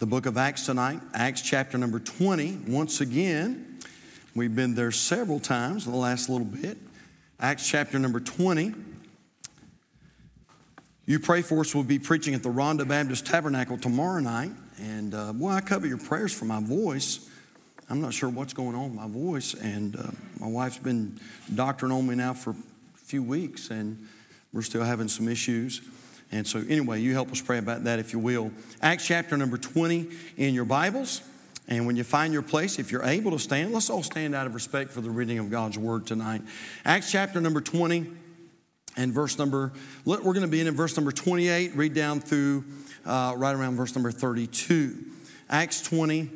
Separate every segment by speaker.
Speaker 1: the book of Acts tonight, Acts chapter number 20. Once again, we've been there several times in the last little bit. Acts chapter number 20. You pray for us. We'll be preaching at the Ronda Baptist Tabernacle tomorrow night. And uh, boy, I cover your prayers for my voice. I'm not sure what's going on with my voice. And uh, my wife's been doctoring on me now for a few weeks, and we're still having some issues. And so, anyway, you help us pray about that if you will. Acts chapter number 20 in your Bibles. And when you find your place, if you're able to stand, let's all stand out of respect for the reading of God's word tonight. Acts chapter number 20 and verse number, we're going to be in verse number 28, read down through uh, right around verse number 32. Acts 20,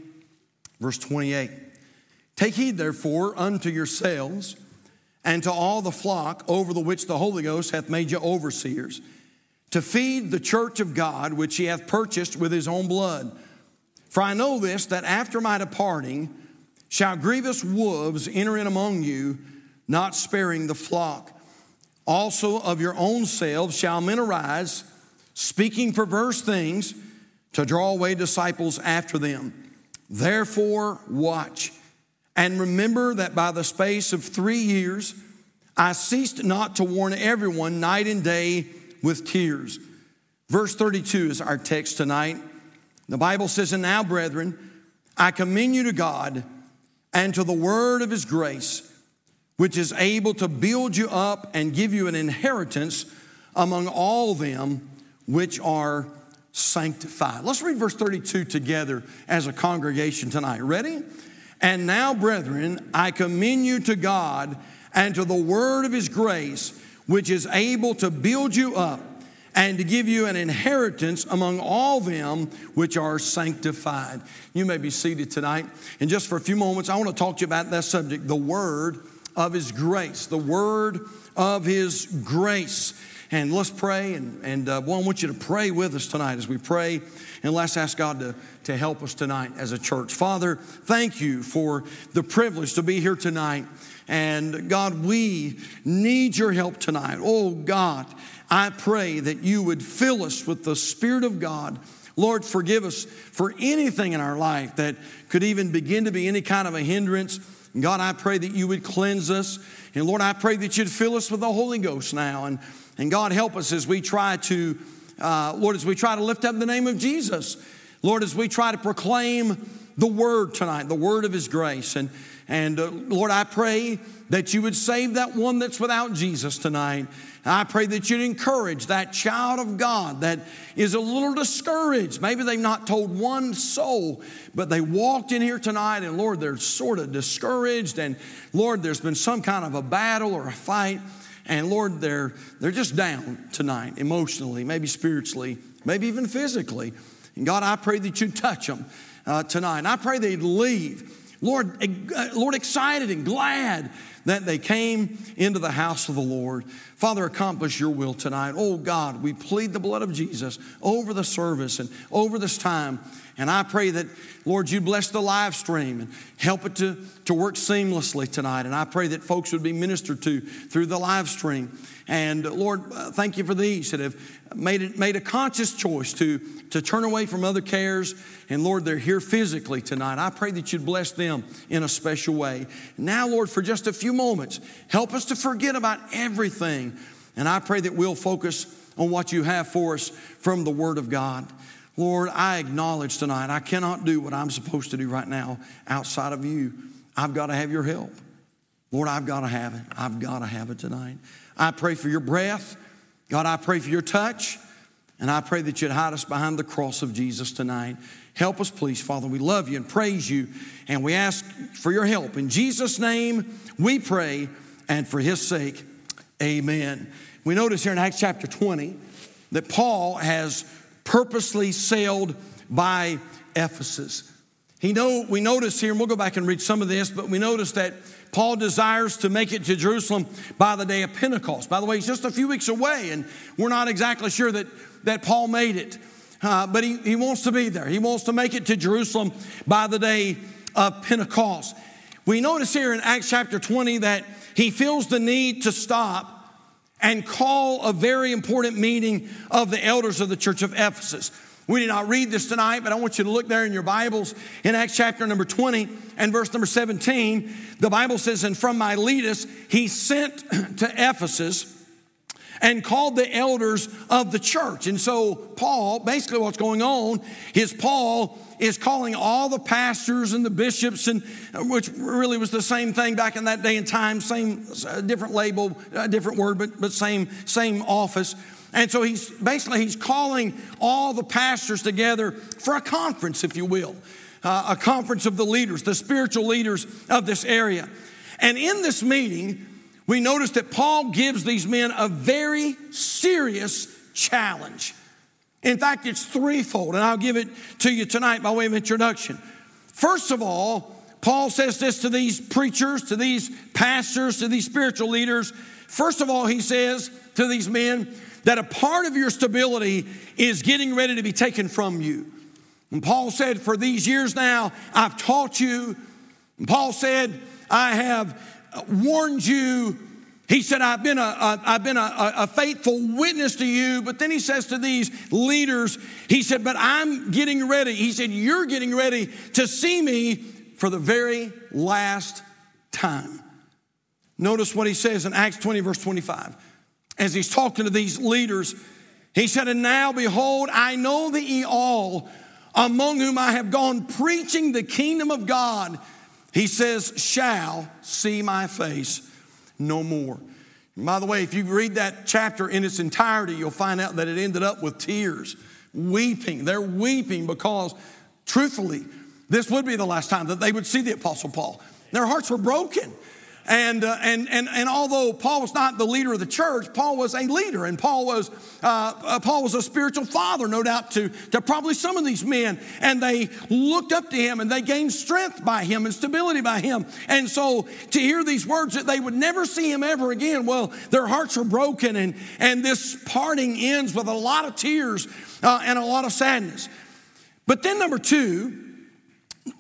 Speaker 1: verse 28. Take heed, therefore, unto yourselves and to all the flock over the which the Holy Ghost hath made you overseers to feed the church of God, which he hath purchased with his own blood. For I know this, that after my departing shall grievous wolves enter in among you, not sparing the flock. Also of your own selves shall men arise, speaking perverse things, to draw away disciples after them. Therefore, watch, and remember that by the space of three years I ceased not to warn everyone night and day with tears. Verse 32 is our text tonight. The Bible says, And now, brethren, I commend you to God and to the word of his grace, which is able to build you up and give you an inheritance among all them which are sanctified. Let's read verse 32 together as a congregation tonight. Ready? And now, brethren, I commend you to God and to the word of his grace which is able to build you up and to give you an inheritance among all them which are sanctified. You may be seated tonight. And just for a few moments, I want to talk to you about that subject the word of His grace. The word of His grace. And let's pray. And, and uh, well, I want you to pray with us tonight as we pray. And let's ask God to, to help us tonight as a church. Father, thank you for the privilege to be here tonight. And God, we need your help tonight. Oh God, I pray that you would fill us with the Spirit of God. Lord, forgive us for anything in our life that could even begin to be any kind of a hindrance. God, I pray that you would cleanse us. And Lord, I pray that you'd fill us with the Holy Ghost now. And, and God, help us as we try to, uh, Lord, as we try to lift up the name of Jesus. Lord, as we try to proclaim the word tonight, the word of his grace. And, and uh, Lord, I pray that you would save that one that's without Jesus tonight. I pray that you'd encourage that child of God that is a little discouraged. Maybe they've not told one soul, but they walked in here tonight and Lord, they're sort of discouraged. And Lord, there's been some kind of a battle or a fight. And Lord, they're, they're just down tonight, emotionally, maybe spiritually, maybe even physically. And God, I pray that you'd touch them uh, tonight. And I pray they'd leave Lord, uh, Lord, excited and glad that they came into the house of the Lord. Father, accomplish your will tonight. Oh God, we plead the blood of Jesus over the service and over this time. And I pray that, Lord, you bless the live stream and help it to, to work seamlessly tonight. And I pray that folks would be ministered to through the live stream. And Lord, uh, thank you for these that have made, it, made a conscious choice to, to turn away from other cares. And Lord, they're here physically tonight. I pray that you'd bless them in a special way. Now, Lord, for just a few moments, help us to forget about everything. And I pray that we'll focus on what you have for us from the Word of God. Lord, I acknowledge tonight I cannot do what I'm supposed to do right now outside of you. I've got to have your help. Lord, I've got to have it. I've got to have it tonight. I pray for your breath. God, I pray for your touch. And I pray that you'd hide us behind the cross of Jesus tonight. Help us, please, Father. We love you and praise you. And we ask for your help. In Jesus' name, we pray. And for his sake, amen. We notice here in Acts chapter 20 that Paul has purposely sailed by Ephesus. He know, we notice here, and we'll go back and read some of this, but we notice that Paul desires to make it to Jerusalem by the day of Pentecost. By the way, he's just a few weeks away, and we're not exactly sure that, that Paul made it. Uh, but he, he wants to be there. He wants to make it to Jerusalem by the day of Pentecost. We notice here in Acts chapter 20 that he feels the need to stop and call a very important meeting of the elders of the church of Ephesus. We did not read this tonight, but I want you to look there in your Bibles in Acts chapter number 20 and verse number 17. The Bible says, And from Miletus he sent to Ephesus and called the elders of the church. And so, Paul, basically, what's going on is Paul is calling all the pastors and the bishops, and uh, which really was the same thing back in that day and time, same uh, different label, uh, different word, but, but same same office. And so he's basically he's calling all the pastors together for a conference, if you will, uh, a conference of the leaders, the spiritual leaders of this area. And in this meeting, we notice that Paul gives these men a very serious challenge. In fact, it's threefold, and I'll give it to you tonight by way of introduction. First of all, Paul says this to these preachers, to these pastors, to these spiritual leaders. First of all, he says to these men, that a part of your stability is getting ready to be taken from you. And Paul said, For these years now, I've taught you. And Paul said, I have warned you. He said, I've been, a, a I've been a, a faithful witness to you. But then he says to these leaders, He said, But I'm getting ready. He said, You're getting ready to see me for the very last time. Notice what he says in Acts 20, verse 25 as he's talking to these leaders, he said, And now behold, I know that ye all, among whom I have gone preaching the kingdom of God, he says, shall see my face no more. And by the way, if you read that chapter in its entirety, you'll find out that it ended up with tears, weeping. They're weeping because, truthfully, this would be the last time that they would see the Apostle Paul. Their hearts were broken. And, uh, and, and, and although Paul was not the leader of the church, Paul was a leader, and Paul was, uh, uh, Paul was a spiritual father, no doubt, to, to probably some of these men. And they looked up to him and they gained strength by him and stability by him. And so to hear these words that they would never see him ever again, well, their hearts are broken, and, and this parting ends with a lot of tears uh, and a lot of sadness. But then, number two,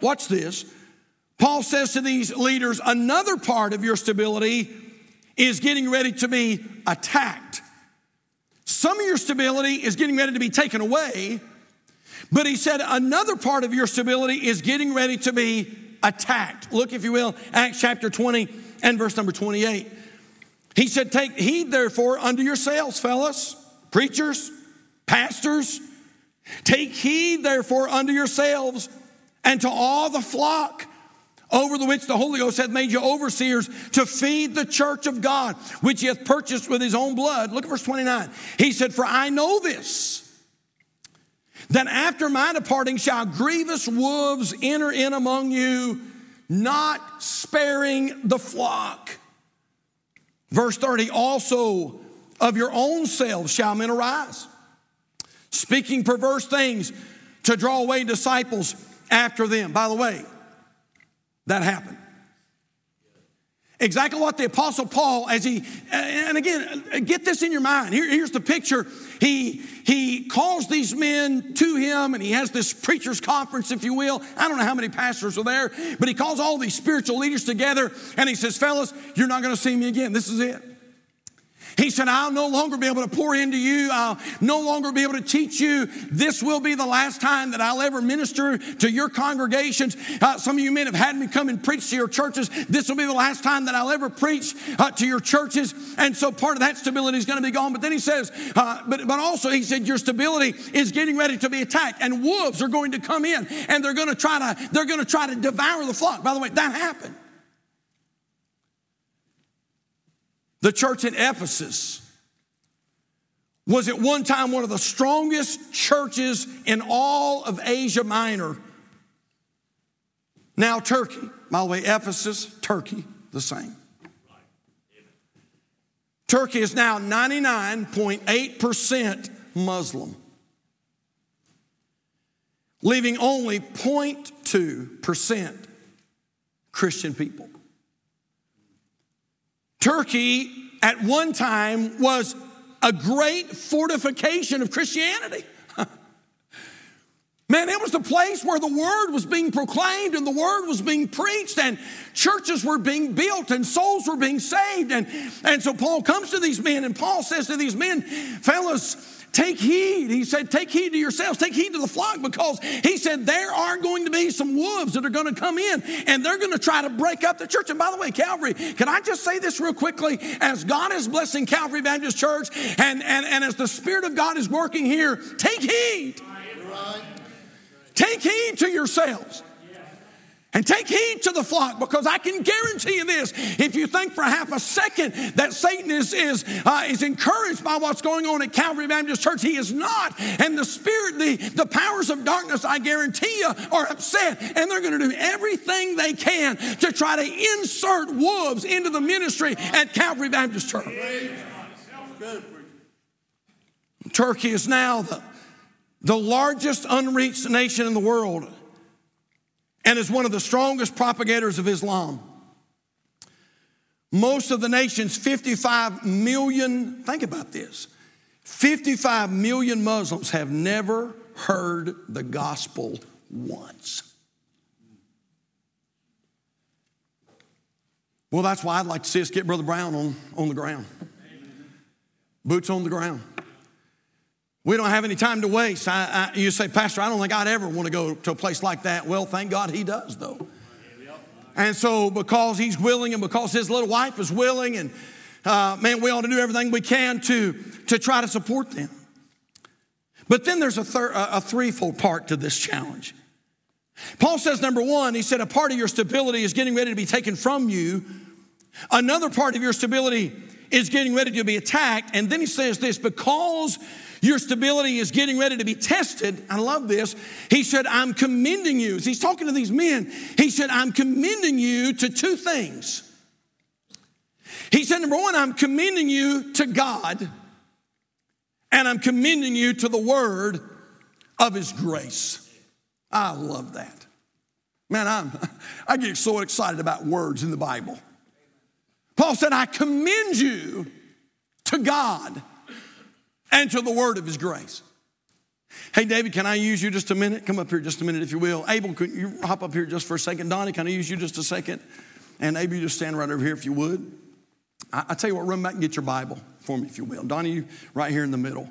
Speaker 1: watch this. Paul says to these leaders, another part of your stability is getting ready to be attacked. Some of your stability is getting ready to be taken away, but he said another part of your stability is getting ready to be attacked. Look, if you will, Acts chapter 20 and verse number 28. He said, Take heed therefore unto yourselves, fellas, preachers, pastors. Take heed therefore unto yourselves and to all the flock over the which the Holy Ghost hath made you overseers to feed the church of God, which he hath purchased with his own blood. Look at verse 29. He said, For I know this, that after my departing shall grievous wolves enter in among you, not sparing the flock. Verse 30, also of your own selves shall men arise, speaking perverse things to draw away disciples after them. By the way, that happened. Exactly what the Apostle Paul, as he, and again, get this in your mind. Here, here's the picture. He, he calls these men to him and he has this preacher's conference, if you will. I don't know how many pastors are there, but he calls all these spiritual leaders together and he says, Fellas, you're not going to see me again. This is it. He said, I'll no longer be able to pour into you. I'll no longer be able to teach you. This will be the last time that I'll ever minister to your congregations. Uh, some of you men have had me come and preach to your churches. This will be the last time that I'll ever preach uh, to your churches. And so part of that stability is going to be gone. But then he says, uh, but, but also he said, your stability is getting ready to be attacked and wolves are going to come in and they're going to try to, they're going to try to devour the flock. By the way, that happened. The church in Ephesus was at one time one of the strongest churches in all of Asia Minor. Now, Turkey, by the way, Ephesus, Turkey, the same. Turkey is now 99.8% Muslim, leaving only 0.2% Christian people. Turkey at one time was a great fortification of Christianity. Man, it was the place where the word was being proclaimed and the word was being preached and churches were being built and souls were being saved. And, and so Paul comes to these men and Paul says to these men, fellas, take heed. He said, take heed to yourselves, take heed to the flock, because he said there are going to be some wolves that are going to come in and they're going to try to break up the church. And by the way, Calvary, can I just say this real quickly? As God is blessing Calvary Baptist Church and, and, and as the Spirit of God is working here, take heed. Take heed to yourselves. And take heed to the flock because I can guarantee you this. If you think for half a second that Satan is, is, uh, is encouraged by what's going on at Calvary Baptist Church, he is not. And the spirit, the, the powers of darkness, I guarantee you, are upset. And they're going to do everything they can to try to insert wolves into the ministry at Calvary Baptist Church. Turkey is now the, the largest unreached nation in the world and is one of the strongest propagators of Islam. Most of the nation's 55 million, think about this 55 million Muslims have never heard the gospel once. Well, that's why I'd like to see us get Brother Brown on, on the ground. Boots on the ground. We don't have any time to waste. I, I, you say, Pastor, I don't think I'd ever want to go to a place like that. Well, thank God he does, though. And so, because he's willing and because his little wife is willing, and uh, man, we ought to do everything we can to, to try to support them. But then there's a, thir- a threefold part to this challenge. Paul says, number one, he said, a part of your stability is getting ready to be taken from you. Another part of your stability is getting ready to be attacked. And then he says this, because your stability is getting ready to be tested. I love this. He said, I'm commending you. As he's talking to these men, he said, I'm commending you to two things. He said, number one, I'm commending you to God, and I'm commending you to the word of his grace. I love that. Man, I'm, I get so excited about words in the Bible. Paul said, I commend you to God and to the word of his grace. Hey, David, can I use you just a minute? Come up here just a minute, if you will. Abel, could you hop up here just for a second? Donnie, can I use you just a second? And Abel, you just stand right over here, if you would. I, I tell you what, run back and get your Bible for me, if you will. Donnie, you right here in the middle.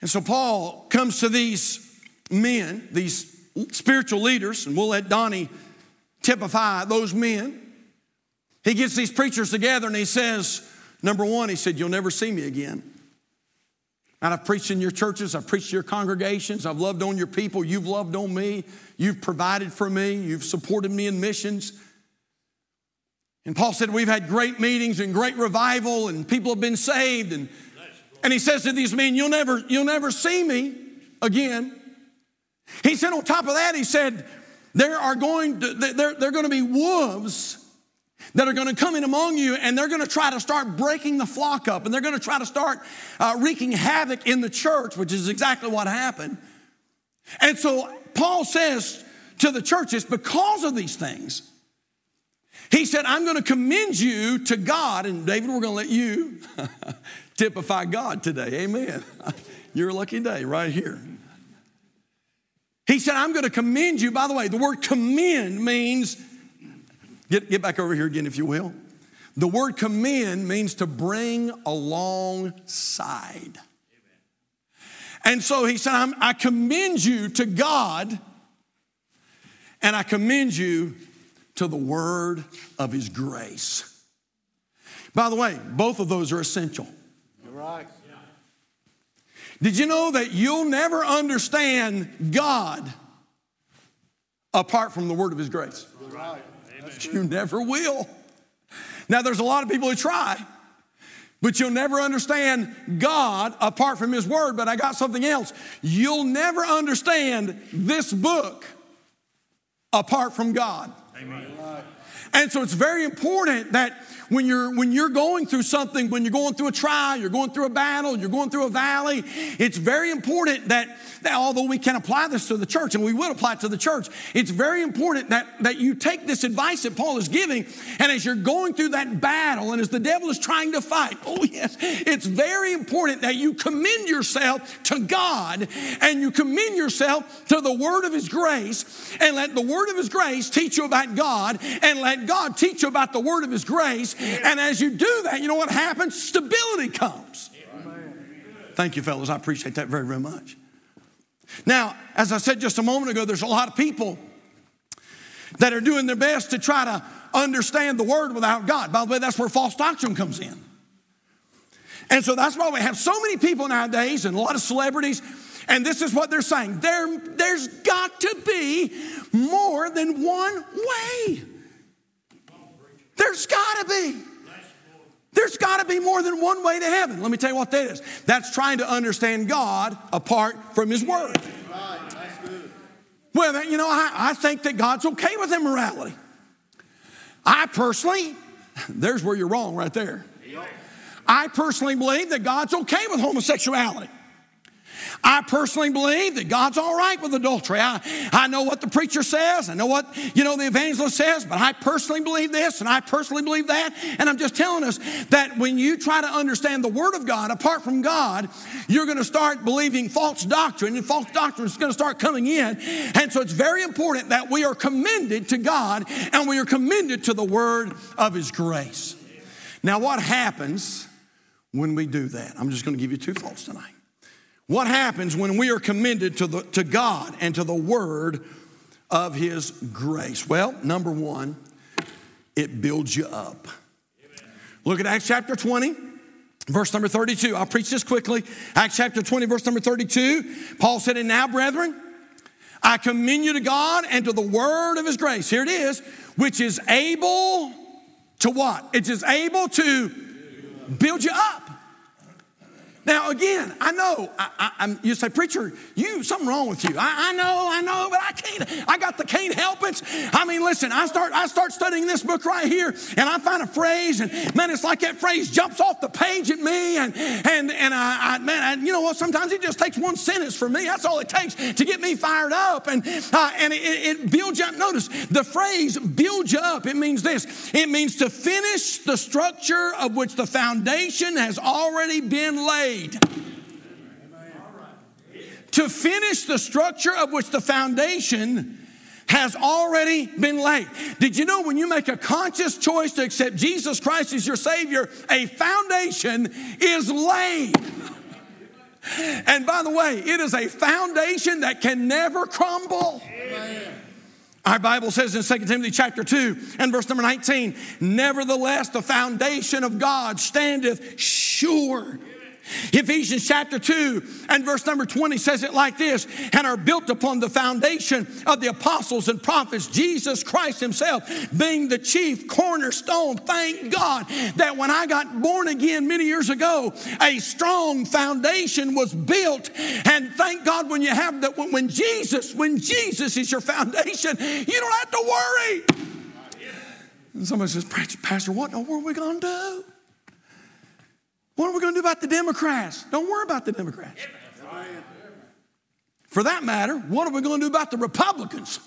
Speaker 1: And so Paul comes to these men, these spiritual leaders, and we'll let Donnie typify those men. He gets these preachers together and he says, Number one, he said, You'll never see me again. And I've preached in your churches, I've preached to your congregations, I've loved on your people, you've loved on me, you've provided for me, you've supported me in missions. And Paul said, We've had great meetings and great revival, and people have been saved. And, and he says to these men, You'll never, you'll never see me again. He said, on top of that, he said, There are going to, there, there are going to be wolves that are going to come in among you and they're going to try to start breaking the flock up and they're going to try to start uh, wreaking havoc in the church, which is exactly what happened. And so Paul says to the churches, because of these things, he said, I'm going to commend you to God. And David, we're going to let you typify God today. Amen. You're a lucky day right here. He said, I'm going to commend you. By the way, the word commend means Get, get back over here again, if you will. The word commend means to bring alongside. And so he said, i commend you to God and I commend you to the word of his grace. By the way, both of those are essential.
Speaker 2: You're right.
Speaker 1: Did you know that you'll never understand God apart from the word of his grace?
Speaker 2: You're right.
Speaker 1: You never will. Now, there's a lot of people who try, but you'll never understand God apart from His Word. But I got something else. You'll never understand this book apart from God. Amen. And so it's very important that when you're when you're going through something, when you're going through a trial, you're going through a battle, you're going through a valley, it's very important that, that although we can apply this to the church, and we will apply it to the church, it's very important that, that you take this advice that Paul is giving, and as you're going through that battle, and as the devil is trying to fight, oh yes, it's very important that you commend yourself to God and you commend yourself to the word of his grace, and let the word of his grace teach you about God, and let God teach you about the word of his grace, and as you do that, you know what happens? Stability comes. Thank you, fellas. I appreciate that very, very much. Now, as I said just a moment ago, there's a lot of people that are doing their best to try to understand the word without God. By the way, that's where false doctrine comes in. And so that's why we have so many people nowadays and a lot of celebrities. And this is what they're saying there, there's got to be more than one way. There's got to be. There's got to be more than one way to heaven. Let me tell you what that is. That's trying to understand God apart from His Word. Well, you know, I, I think that God's okay with immorality. I personally, there's where you're wrong right there. I personally believe that God's okay with homosexuality. I personally believe that God's all right with adultery. I, I know what the preacher says, I know what you know the evangelist says, but I personally believe this and I personally believe that. And I'm just telling us that when you try to understand the Word of God apart from God, you're going to start believing false doctrine, and false doctrine is going to start coming in. And so it's very important that we are commended to God and we are commended to the Word of His grace. Now, what happens when we do that? I'm just going to give you two thoughts tonight. What happens when we are commended to, the, to God and to the word of His grace? Well, number one, it builds you up. Amen. Look at Acts chapter 20. Verse number 32. I'll preach this quickly. Acts chapter 20, verse number 32. Paul said, And now, brethren, I commend you to God and to the word of his grace. Here it is, which is able to what? It is able to build you up. Now, again, I know, I, I, you say, preacher, you, something wrong with you. I, I, know, I know, but I can't, I got the can't help it. I mean, listen, I start, I start studying this book right here and I find a phrase and man, it's like that phrase jumps off the page at me and, and, and I, I man, you know what, sometimes it just takes one sentence for me. That's all it takes to get me fired up and, uh, and it, it builds up. Notice the phrase build you up. It means this. It means to finish the structure of which the foundation has already been laid To finish the structure of which the foundation has already been laid. Did you know when you make a conscious choice to accept Jesus Christ as your Savior, a foundation is laid? And by the way, it is a foundation that can never crumble. Our Bible says in 2 Timothy chapter 2 and verse number 19, nevertheless, the foundation of God standeth sure Ephesians chapter 2 and verse number 20 says it like this and are built upon the foundation of the apostles and prophets, Jesus Christ Himself being the chief cornerstone. Thank God that when I got born again many years ago, a strong foundation was built. And thank God when you have that, when Jesus, when Jesus is your foundation, you don't have to worry. And somebody says, Pastor, what in the world are we going to do? What are we going to do about the Democrats? Don't worry about the Democrats. For that matter, what are we going to do about the Republicans?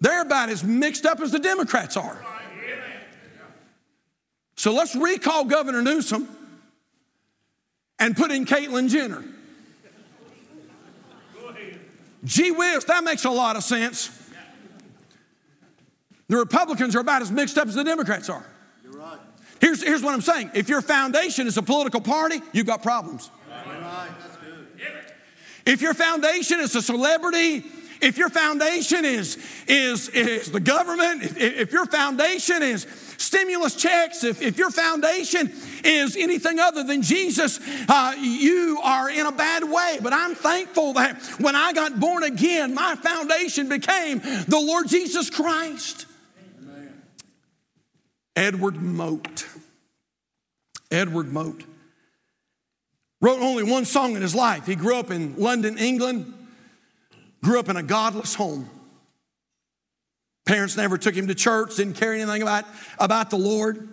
Speaker 1: They're about as mixed up as the Democrats are. So let's recall Governor Newsom and put in Caitlyn Jenner. Gee whiz, that makes a lot of sense. The Republicans are about as mixed up as the Democrats are. Here's, here's what I'm saying if your foundation is a political party, you've got problems. If your foundation is a celebrity, if your foundation is, is, is the government, if, if your foundation is stimulus checks, if, if your foundation is anything other than Jesus, uh, you are in a bad way. But I'm thankful that when I got born again, my foundation became the Lord Jesus Christ. Edward Mote. Edward Mote wrote only one song in his life. He grew up in London, England, grew up in a godless home. Parents never took him to church, didn't care anything about, about the Lord.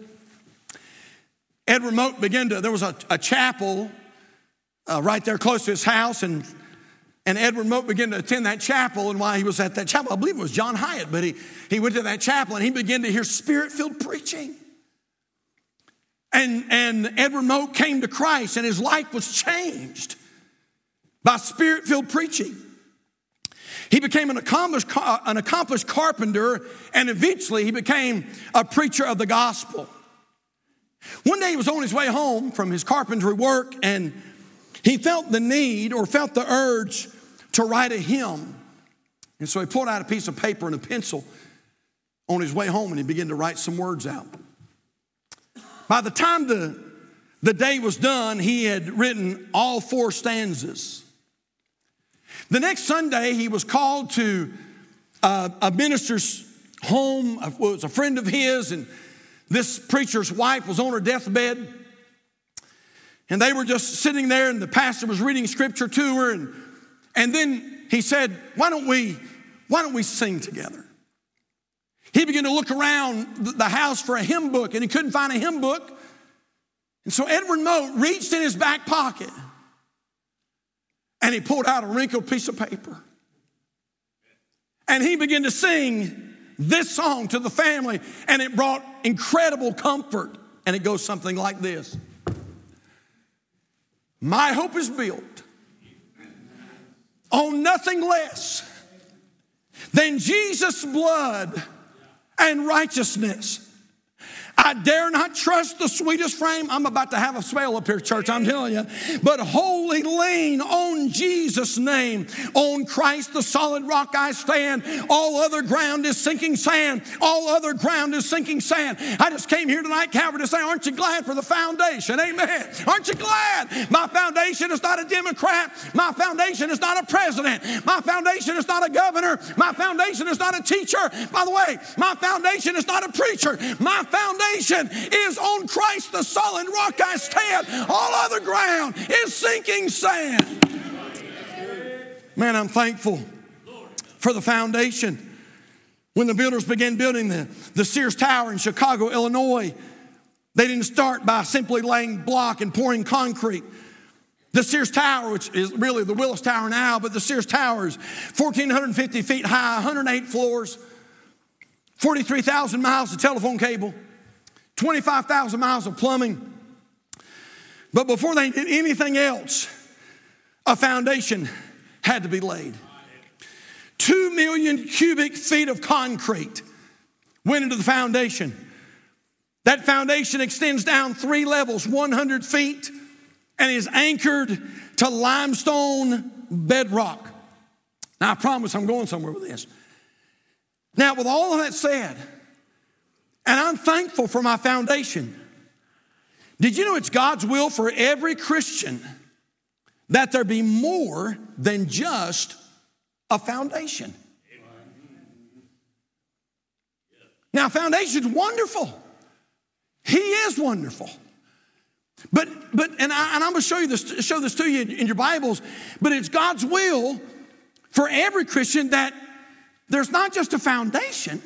Speaker 1: Edward Mote began to, there was a, a chapel uh, right there close to his house, and and Edward Mote began to attend that chapel. And while he was at that chapel, I believe it was John Hyatt, but he, he went to that chapel and he began to hear spirit filled preaching. And, and Edward Mote came to Christ and his life was changed by spirit filled preaching. He became an accomplished, an accomplished carpenter and eventually he became a preacher of the gospel. One day he was on his way home from his carpentry work and he felt the need or felt the urge to write a hymn. And so he pulled out a piece of paper and a pencil on his way home and he began to write some words out. By the time the, the day was done, he had written all four stanzas. The next Sunday, he was called to a, a minister's home, it was a friend of his, and this preacher's wife was on her deathbed. And they were just sitting there, and the pastor was reading scripture to her. And, and then he said, Why don't we, why don't we sing together? He began to look around the house for a hymn book, and he couldn't find a hymn book. And so Edward Mote reached in his back pocket and he pulled out a wrinkled piece of paper. And he began to sing this song to the family, and it brought incredible comfort. And it goes something like this My hope is built on nothing less than Jesus' blood and righteousness. I dare not trust the sweetest frame. I'm about to have a spell up here, church, I'm telling you. But wholly lean on Jesus' name. On Christ, the solid rock I stand. All other ground is sinking sand. All other ground is sinking sand. I just came here tonight, Calvary, to say, aren't you glad for the foundation? Amen. Aren't you glad? My foundation is not a Democrat. My foundation is not a president. My foundation is not a governor. My foundation is not a teacher. By the way, my foundation is not a preacher. My foundation foundation is on Christ, the solid rock I stand. All other ground is sinking sand. Man, I'm thankful for the foundation. When the builders began building the, the Sears Tower in Chicago, Illinois, they didn't start by simply laying block and pouring concrete. The Sears Tower, which is really the Willis Tower now, but the Sears Tower is 1,450 feet high, 108 floors, 43,000 miles of telephone cable, 25,000 miles of plumbing. But before they did anything else, a foundation had to be laid. Two million cubic feet of concrete went into the foundation. That foundation extends down three levels, 100 feet, and is anchored to limestone bedrock. Now, I promise I'm going somewhere with this. Now, with all of that said, and I'm thankful for my foundation. Did you know it's God's will for every Christian that there be more than just a foundation? Now, foundation's wonderful. He is wonderful. But, but and, I, I'm going to show you this, show this to you in your Bibles. But it's God's will for every Christian that there's not just a foundation,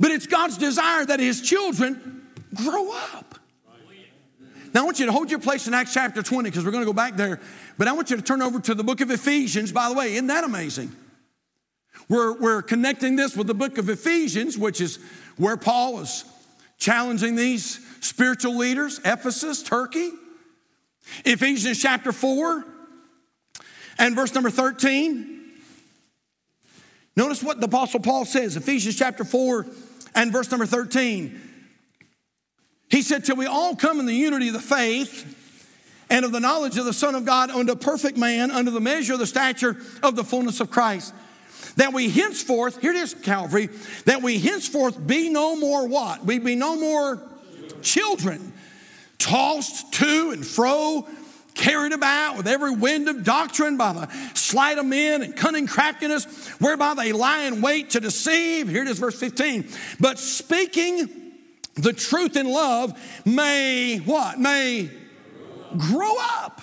Speaker 1: but it's God's desire that his children grow up. Now, I want you to hold your place in Acts chapter 20 because we're going to go back there. But I want you to turn over to the book of Ephesians. By the way, isn't that amazing? We're, we're connecting this with the book of Ephesians, which is where Paul is challenging these spiritual leaders, Ephesus, Turkey. Ephesians chapter 4 and verse number 13. Notice what the Apostle Paul says, Ephesians chapter 4 and verse number 13. He said, Till we all come in the unity of the faith and of the knowledge of the Son of God unto a perfect man, under the measure of the stature of the fullness of Christ. That we henceforth, here it is, Calvary, that we henceforth be no more what? We be no more children, tossed to and fro carried about with every wind of doctrine by the sleight of men and cunning craftiness, whereby they lie in wait to deceive. Here it is, verse 15. But speaking the truth in love may what? May grow up.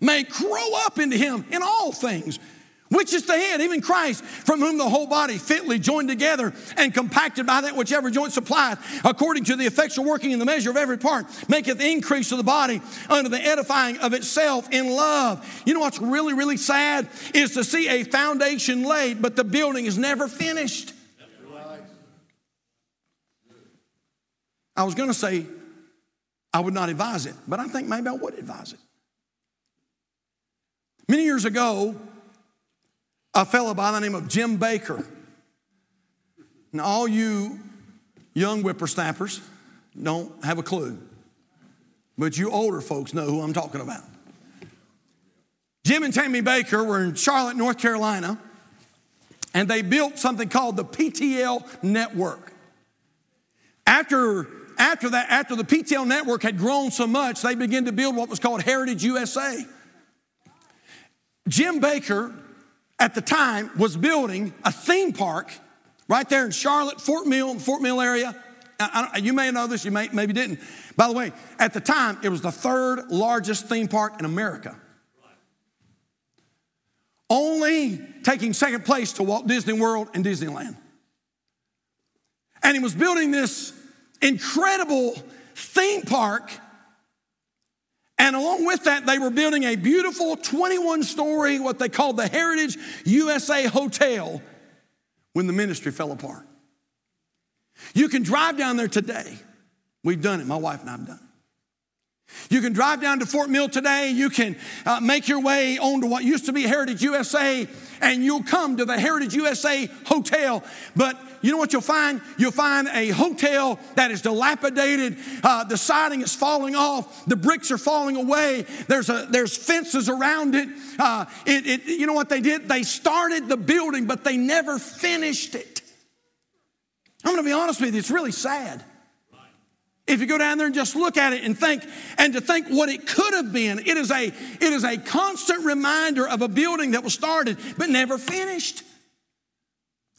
Speaker 1: May grow up into him in all things which is the head, even Christ, from whom the whole body fitly joined together and compacted by that which every joint supplieth, according to the effectual working in the measure of every part, maketh increase of the body unto the edifying of itself in love. You know what's really, really sad is to see a foundation laid, but the building is never finished. I was going to say I would not advise it, but I think maybe I would advise it. Many years ago, a fellow by the name of Jim Bakker. And all you young whippersnappers, don't have a clue. But you older folks know who I'm talking about. Jim and Tammy Bakker were in Charlotte, North Carolina, and they built something called the PTL Network. After, after, that, after the PTL Network had grown so much, they began to build what was called Heritage USA. Jim Bakker, at the time, was building a theme park right there in Charlotte, Fort Mill, Fort Mill area. I, I, you may know this, you may, maybe didn't. By the way, at the time, it was the third largest theme park in America. Only taking second place to Walt Disney World and Disneyland. And he was building this incredible theme park. And along with that, they were building a beautiful 21 story, what they called the Heritage USA Hotel when the ministry fell apart. You can drive down there today. We've done it, my wife and I have done it. You can drive down to Fort Mill today. You can uh, make your way on to what used to be Heritage USA, and you'll come to the Heritage USA Hotel. But you know what you'll find? You'll find a hotel that is dilapidated. Uh, the siding is falling off. The bricks are falling away. There's, a, there's fences around it. Uh, it, it. You know what they did? They started the building, but they never finished it. I'm going to be honest with you, it's really sad. If you go down there and just look at it and think, and to think what it could have been, it is a, it is a constant reminder of a building that was started but never finished.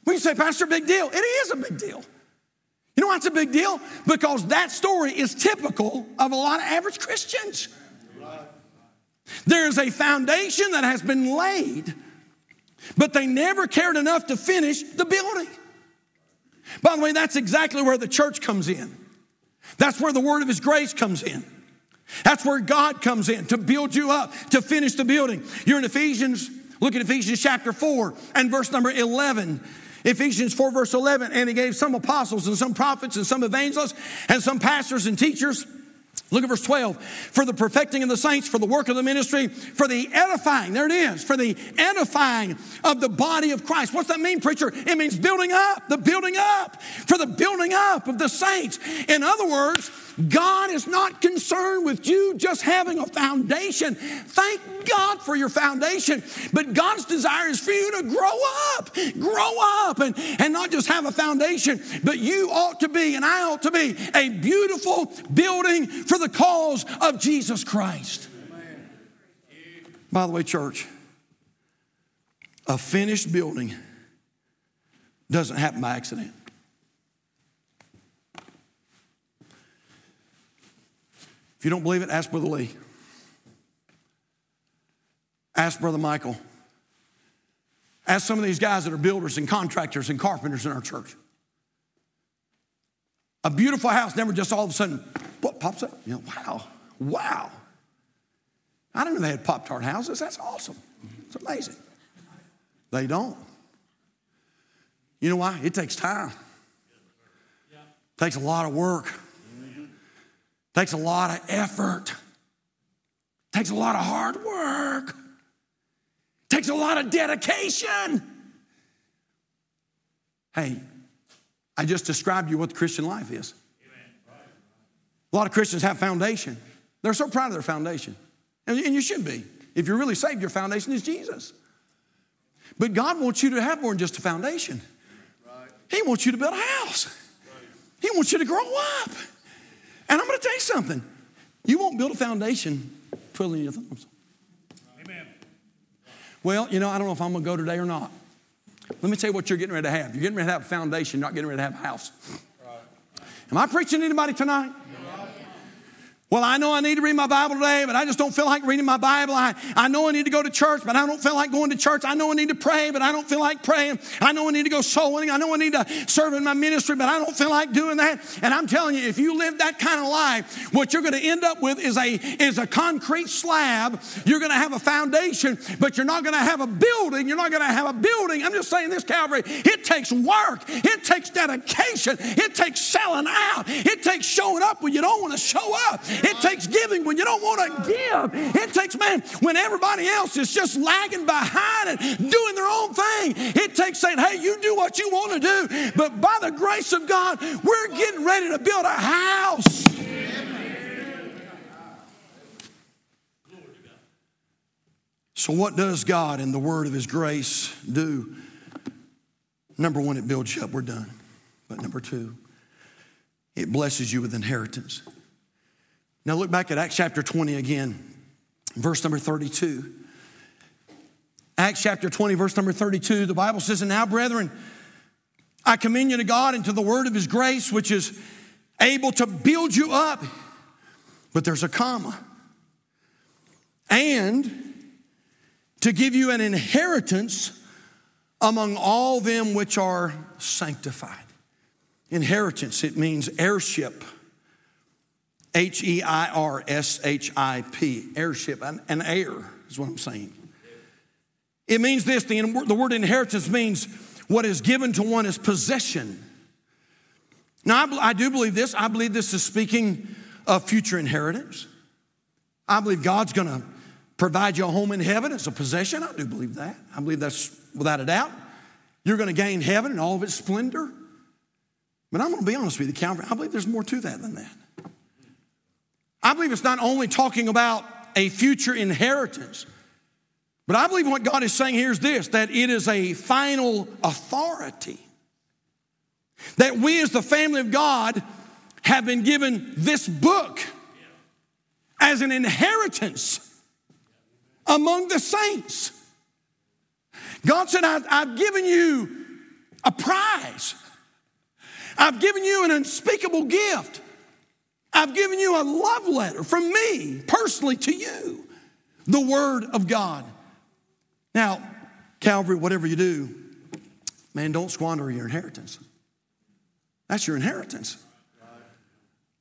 Speaker 1: We say, Pastor, big deal. It is a big deal. You know why it's a big deal? Because that story is typical of a lot of average Christians. There is a foundation that has been laid, but they never cared enough to finish the building. By the way, that's exactly where the church comes in. That's where the word of his grace comes in. That's where God comes in to build you up, to finish the building. You're in Ephesians, look at Ephesians chapter 4 and verse number 11. Ephesians 4, verse 11, and he gave some apostles and some prophets and some evangelists and some pastors and teachers Look at verse 12. For the perfecting of the saints, for the work of the ministry, for the edifying, there it is, for the edifying of the body of Christ. What's that mean, preacher? It means building up, the building up, for the building up of the saints. In other words, God is not concerned with you just having a foundation. Thank God for your foundation. But God's desire is for you to grow up, grow up, and, and not just have a foundation, but you ought to be, and I ought to be, a beautiful building for the cause of Jesus Christ. By the way, church, a finished building doesn't happen by accident. If you don't believe it, ask Brother Lee. Ask Brother Michael. Ask some of these guys that are builders and contractors and carpenters in our church. A beautiful house never just all of a sudden what pops up. You know, wow, wow. I didn't know they had Pop Tart houses. That's awesome. It's amazing. They don't. You know why? It takes time. It takes a lot of work. Takes a lot of effort. Takes a lot of hard work. Takes a lot of dedication. Hey, I just described you what the Christian life is. A lot of Christians have foundation. They're so proud of their foundation. And you should be. If you're really saved, your foundation is Jesus. But God wants you to have more than just a foundation. He wants you to build a house. He wants you to grow up. And I'm going to tell you something. You won't build a foundation twiddling your thumbs. Amen. Well, you know, I don't know if I'm going to go today or not. Let me tell you what you're getting ready to have. You're getting ready to have a foundation, not getting ready to have a house. Am I preaching to anybody tonight? Well, I know I need to read my Bible today, but I just don't feel like reading my Bible. I, I know I need to go to church, but I don't feel like going to church. I know I need to pray, but I don't feel like praying. I know I need to go soul winning. I know I need to serve in my ministry, but I don't feel like doing that. And I'm telling you, if you live that kind of life, what you're going to end up with is a, is a concrete slab. You're going to have a foundation, but you're not going to have a building. You're not going to have a building. I'm just saying this, Calvary. It takes work. It takes dedication. It takes selling out. It takes showing up when you don't want to show up. It takes giving when you don't want to give. It takes, man, when everybody else is just lagging behind and doing their own thing. It takes saying, hey, you do what you want to do. But by the grace of God, we're getting ready to build a house. So, what does God in the word of His grace do? Number one, it builds you up. We're done. But number two, it blesses you with inheritance. Now, look back at Acts chapter 20 again, verse number 32. Acts chapter 20, verse number 32, the Bible says, And now, brethren, I commend you to God and to the word of His grace, which is able to build you up. But there's a comma. And to give you an inheritance among all them which are sanctified. Inheritance, it means heirship. H E I R S H I P, heirship, an, an heir is what I'm saying. It means this the, the word inheritance means what is given to one as possession. Now, I, I do believe this. I believe this is speaking of future inheritance. I believe God's gonna provide you a home in heaven as a possession. I do believe that. I believe that's without a doubt. You're going to gain heaven and all of its splendor. But I'm going to be honest with you, Calvary, I believe there's more to that than that. I believe it's not only talking about a future inheritance, but I believe what God is saying here is this that it is a final authority. That we, as the family of God, have been given this book as an inheritance among the saints. God said, I've given you a prize. I've given you an unspeakable gift. I've given you a love letter from me personally to you, the Word of God. Now, Calvary, whatever you do, man, don't squander your inheritance. That's your inheritance.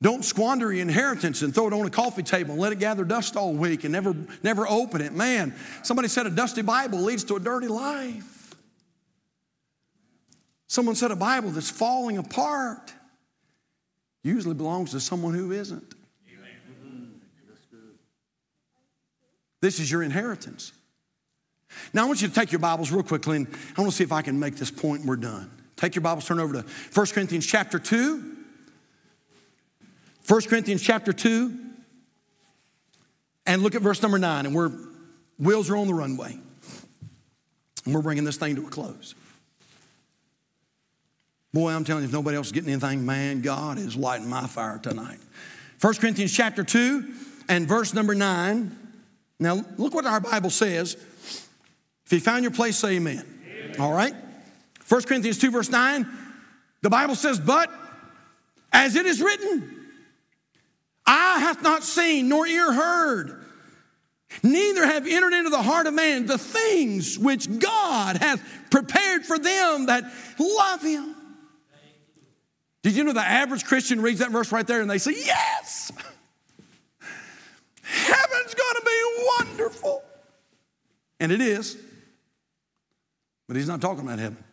Speaker 1: Don't squander your inheritance and throw it on a coffee table and let it gather dust all week and never, never open it. Man, somebody said a dusty Bible leads to a dirty life. Someone said a Bible that's falling apart usually belongs to someone who isn't. This is your inheritance. Now, I want you to take your Bibles real quickly, and I want to see if I can make this point and we're done. Take your Bibles, turn over to 1 Corinthians chapter 2. 1 Corinthians chapter 2, and look at verse number 9, and we're, wheels are on the runway. And we're bringing this thing to a close. Boy, I'm telling you, if nobody else is getting anything, man, God is lighting my fire tonight. 1 Corinthians chapter 2 and verse number 9. Now, look what our Bible says. If you found your place, say amen. amen. All right? 1 Corinthians 2, verse 9, the Bible says, But as it is written, Eye hath not seen, nor ear heard, neither have entered into the heart of man the things which God hath prepared for them that love him. Did you know the average Christian reads that verse right there and they say, Yes! Heaven's gonna be wonderful. And it is. But he's not talking about heaven.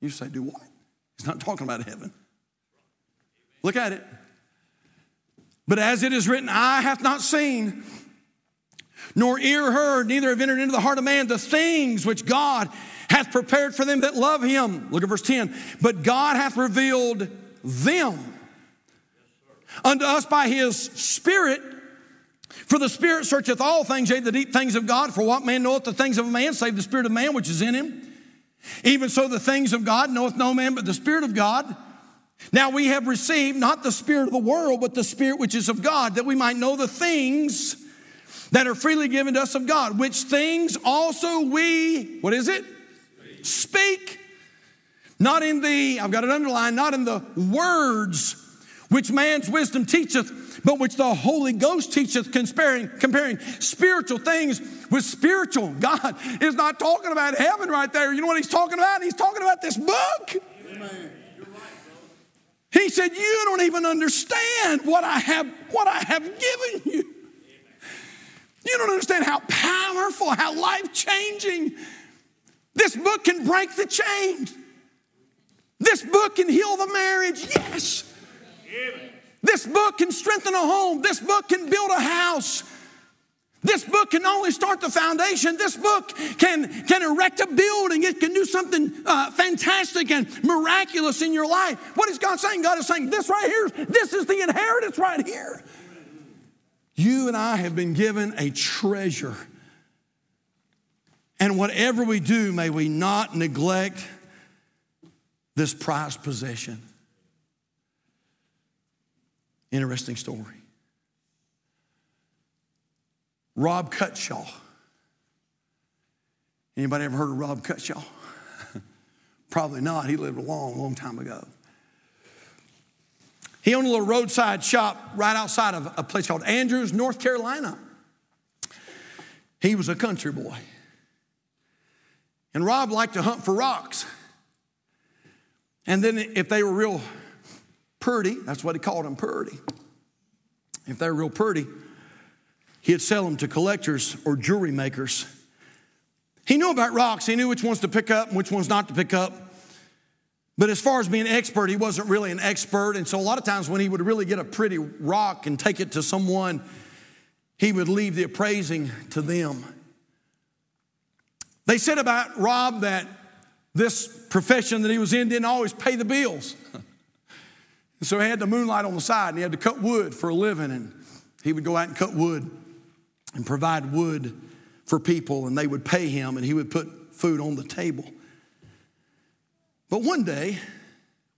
Speaker 1: You say, Do what? He's not talking about heaven. Look at it. But as it is written, eye hath not seen, nor ear heard, neither have entered into the heart of man the things which God hath prepared for them that love him. Look at verse 10. But God hath revealed them unto us by his Spirit. For the Spirit searcheth all things, yea, the deep things of God. For what man knoweth the things of a man, save the Spirit of man which is in him? Even so, the things of God knoweth no man but the Spirit of God. Now we have received not the Spirit of the world, but the Spirit which is of God, that we might know the things that are freely given to us of God, which things also we, what is it? Speak. Not in the, I've got it underlined, not in the words which man's wisdom teacheth, but which the Holy Ghost teacheth, comparing, comparing spiritual things with spiritual. God is not talking about heaven right there. You know what he's talking about? He's talking about this book. Amen. He said, You don't even understand what I have, what I have given you. You don't understand how powerful, how life changing. This book can break the chains. This book can heal the marriage, yes. This book can strengthen a home. This book can build a house. This book can only start the foundation. This book can, can erect a building. It can do something uh, fantastic and miraculous in your life. What is God saying? God is saying, This right here, this is the inheritance right here. You and I have been given a treasure. And whatever we do, may we not neglect this prized possession. Interesting story. Rob Cutshaw. Anybody ever heard of Rob Cutshaw? Probably not. He lived a long, long time ago. He owned a little roadside shop right outside of a place called Andrews, North Carolina. He was a country boy. And Rob liked to hunt for rocks. And then if they were real purty, that's what he called them, purty. If they were real purty, he'd sell them to collectors or jewelry makers. He knew about rocks. He knew which ones to pick up and which ones not to pick up. But as far as being an expert, he wasn't really an expert. And so a lot of times when he would really get a pretty rock and take it to someone, he would leave the appraising to them. They said about Rob that this profession that he was in didn't always pay the bills. And so he had to moonlight on the side and he had to cut wood for a living. And he would go out and cut wood and provide wood for people, and they would pay him, and he would put food on the table. But one day,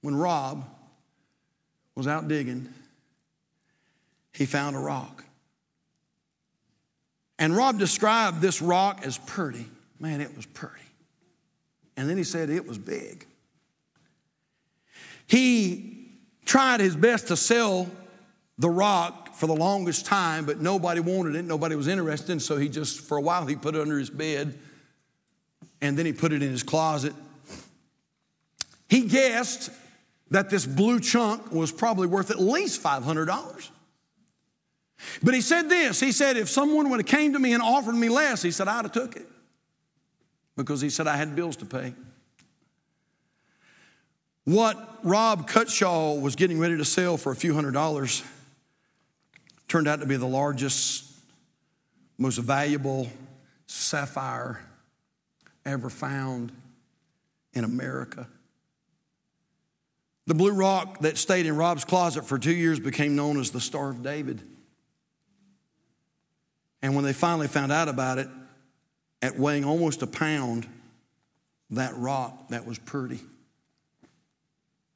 Speaker 1: when Rob was out digging, he found a rock. And Rob described this rock as pretty. Man, it was pretty. And then he said it was big. He tried his best to sell the rock for the longest time, but nobody wanted it. Nobody was interested. So he just, for a while, he put it under his bed and then he put it in his closet. He guessed that this blue chunk was probably worth at least $500. But he said this he said, if someone would have came to me and offered me less, he said, I'd have took it because he said I had bills to pay. What Rob Cutshaw was getting ready to sell for a few hundred dollars turned out to be the largest, most valuable sapphire ever found in America. The blue rock that stayed in Rob's closet for two years became known as the Star of David. And when they finally found out about it, at weighing almost a pound, that rock that was pretty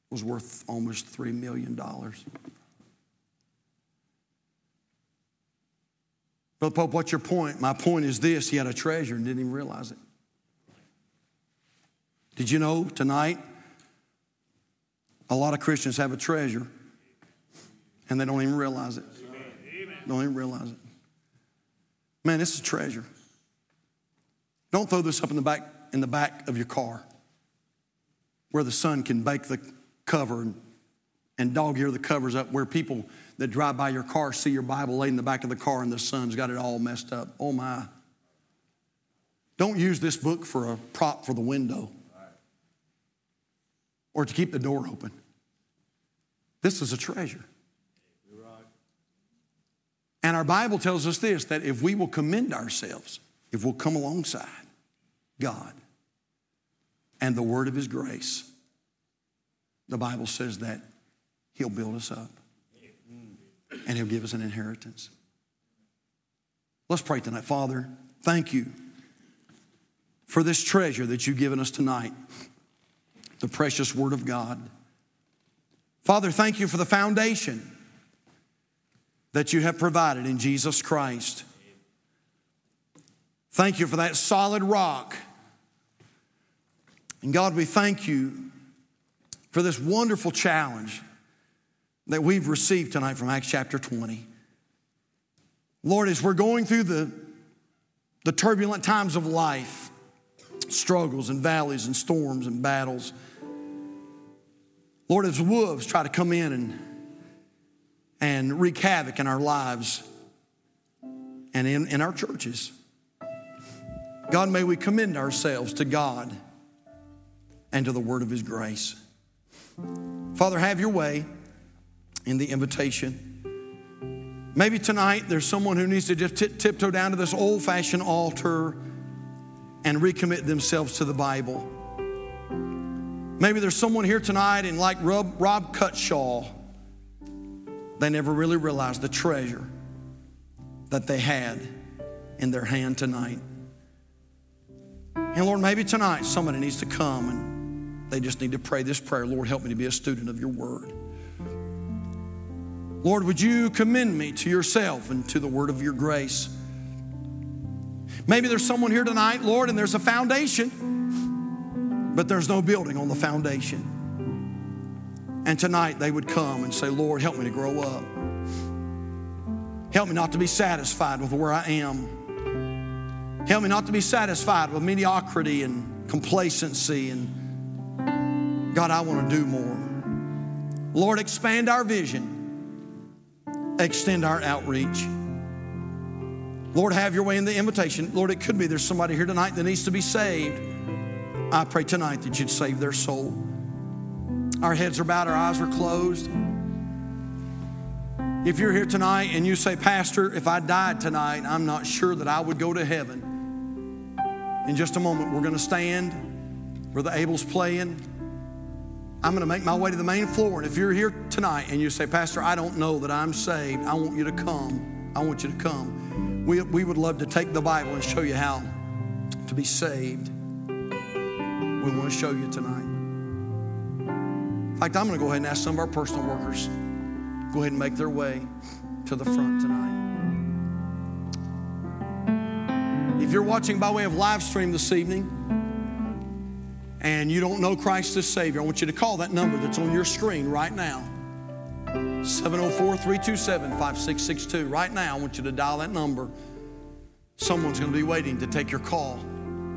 Speaker 1: was worth almost $3 million. Brother Pope, what's your point? My point is this he had a treasure and didn't even realize it. Did you know tonight a lot of Christians have a treasure and they don't even realize it? Amen. Don't even realize it. Man, this is a treasure. Don't throw this up in the back in the back of your car where the sun can bake the cover and, and dog ear the covers up where people that drive by your car see your Bible laid in the back of the car and the sun's got it all messed up. Oh my. Don't use this book for a prop for the window or to keep the door open. This is a treasure. And our Bible tells us this that if we will commend ourselves, if we'll come alongside God and the word of his grace, the Bible says that he'll build us up and he'll give us an inheritance. Let's pray tonight. Father, thank you for this treasure that you've given us tonight, the precious word of God. Father, thank you for the foundation that you have provided in Jesus Christ. Thank you for that solid rock. And God, we thank you for this wonderful challenge that we've received tonight from Acts chapter 20. Lord, as we're going through the, the turbulent times of life, struggles and valleys and storms and battles, Lord, as wolves try to come in and, and wreak havoc in our lives and in, in our churches, God, may we commend ourselves to God and to the word of His grace. Father, have your way in the invitation. Maybe tonight there's someone who needs to just tiptoe down to this old fashioned altar and recommit themselves to the Bible. Maybe there's someone here tonight, and like Rob, Rob Cutshaw, they never really realized the treasure that they had in their hand tonight. And Lord, maybe tonight somebody needs to come and they just need to pray this prayer Lord, help me to be a student of your word. Lord, would you commend me to yourself and to the word of your grace? Maybe there's someone here tonight, Lord, and there's a foundation, but there's no building on the foundation. And tonight they would come and say, Lord, help me to grow up. Help me not to be satisfied with where I am. Help me not to be satisfied with mediocrity and complacency. And God, I want to do more. Lord, expand our vision extend our outreach. Lord, have your way in the invitation. Lord, it could be there's somebody here tonight that needs to be saved. I pray tonight that you'd save their soul. Our heads are bowed, our eyes are closed. If you're here tonight and you say, Pastor, if I died tonight, I'm not sure that I would go to heaven. In just a moment, we're going to stand where the Abel's playing. I'm going to make my way to the main floor. And if you're here tonight and you say, Pastor, I don't know that I'm saved, I want you to come. I want you to come. We, we would love to take the Bible and show you how to be saved. We want to show you tonight. In fact, I'm going to go ahead and ask some of our personal workers go ahead and make their way to the front tonight. If you're watching by way of live stream this evening, and you don't know Christ as Savior, I want you to call that number that's on your screen right now 704 327 5662. Right now, I want you to dial that number. Someone's going to be waiting to take your call.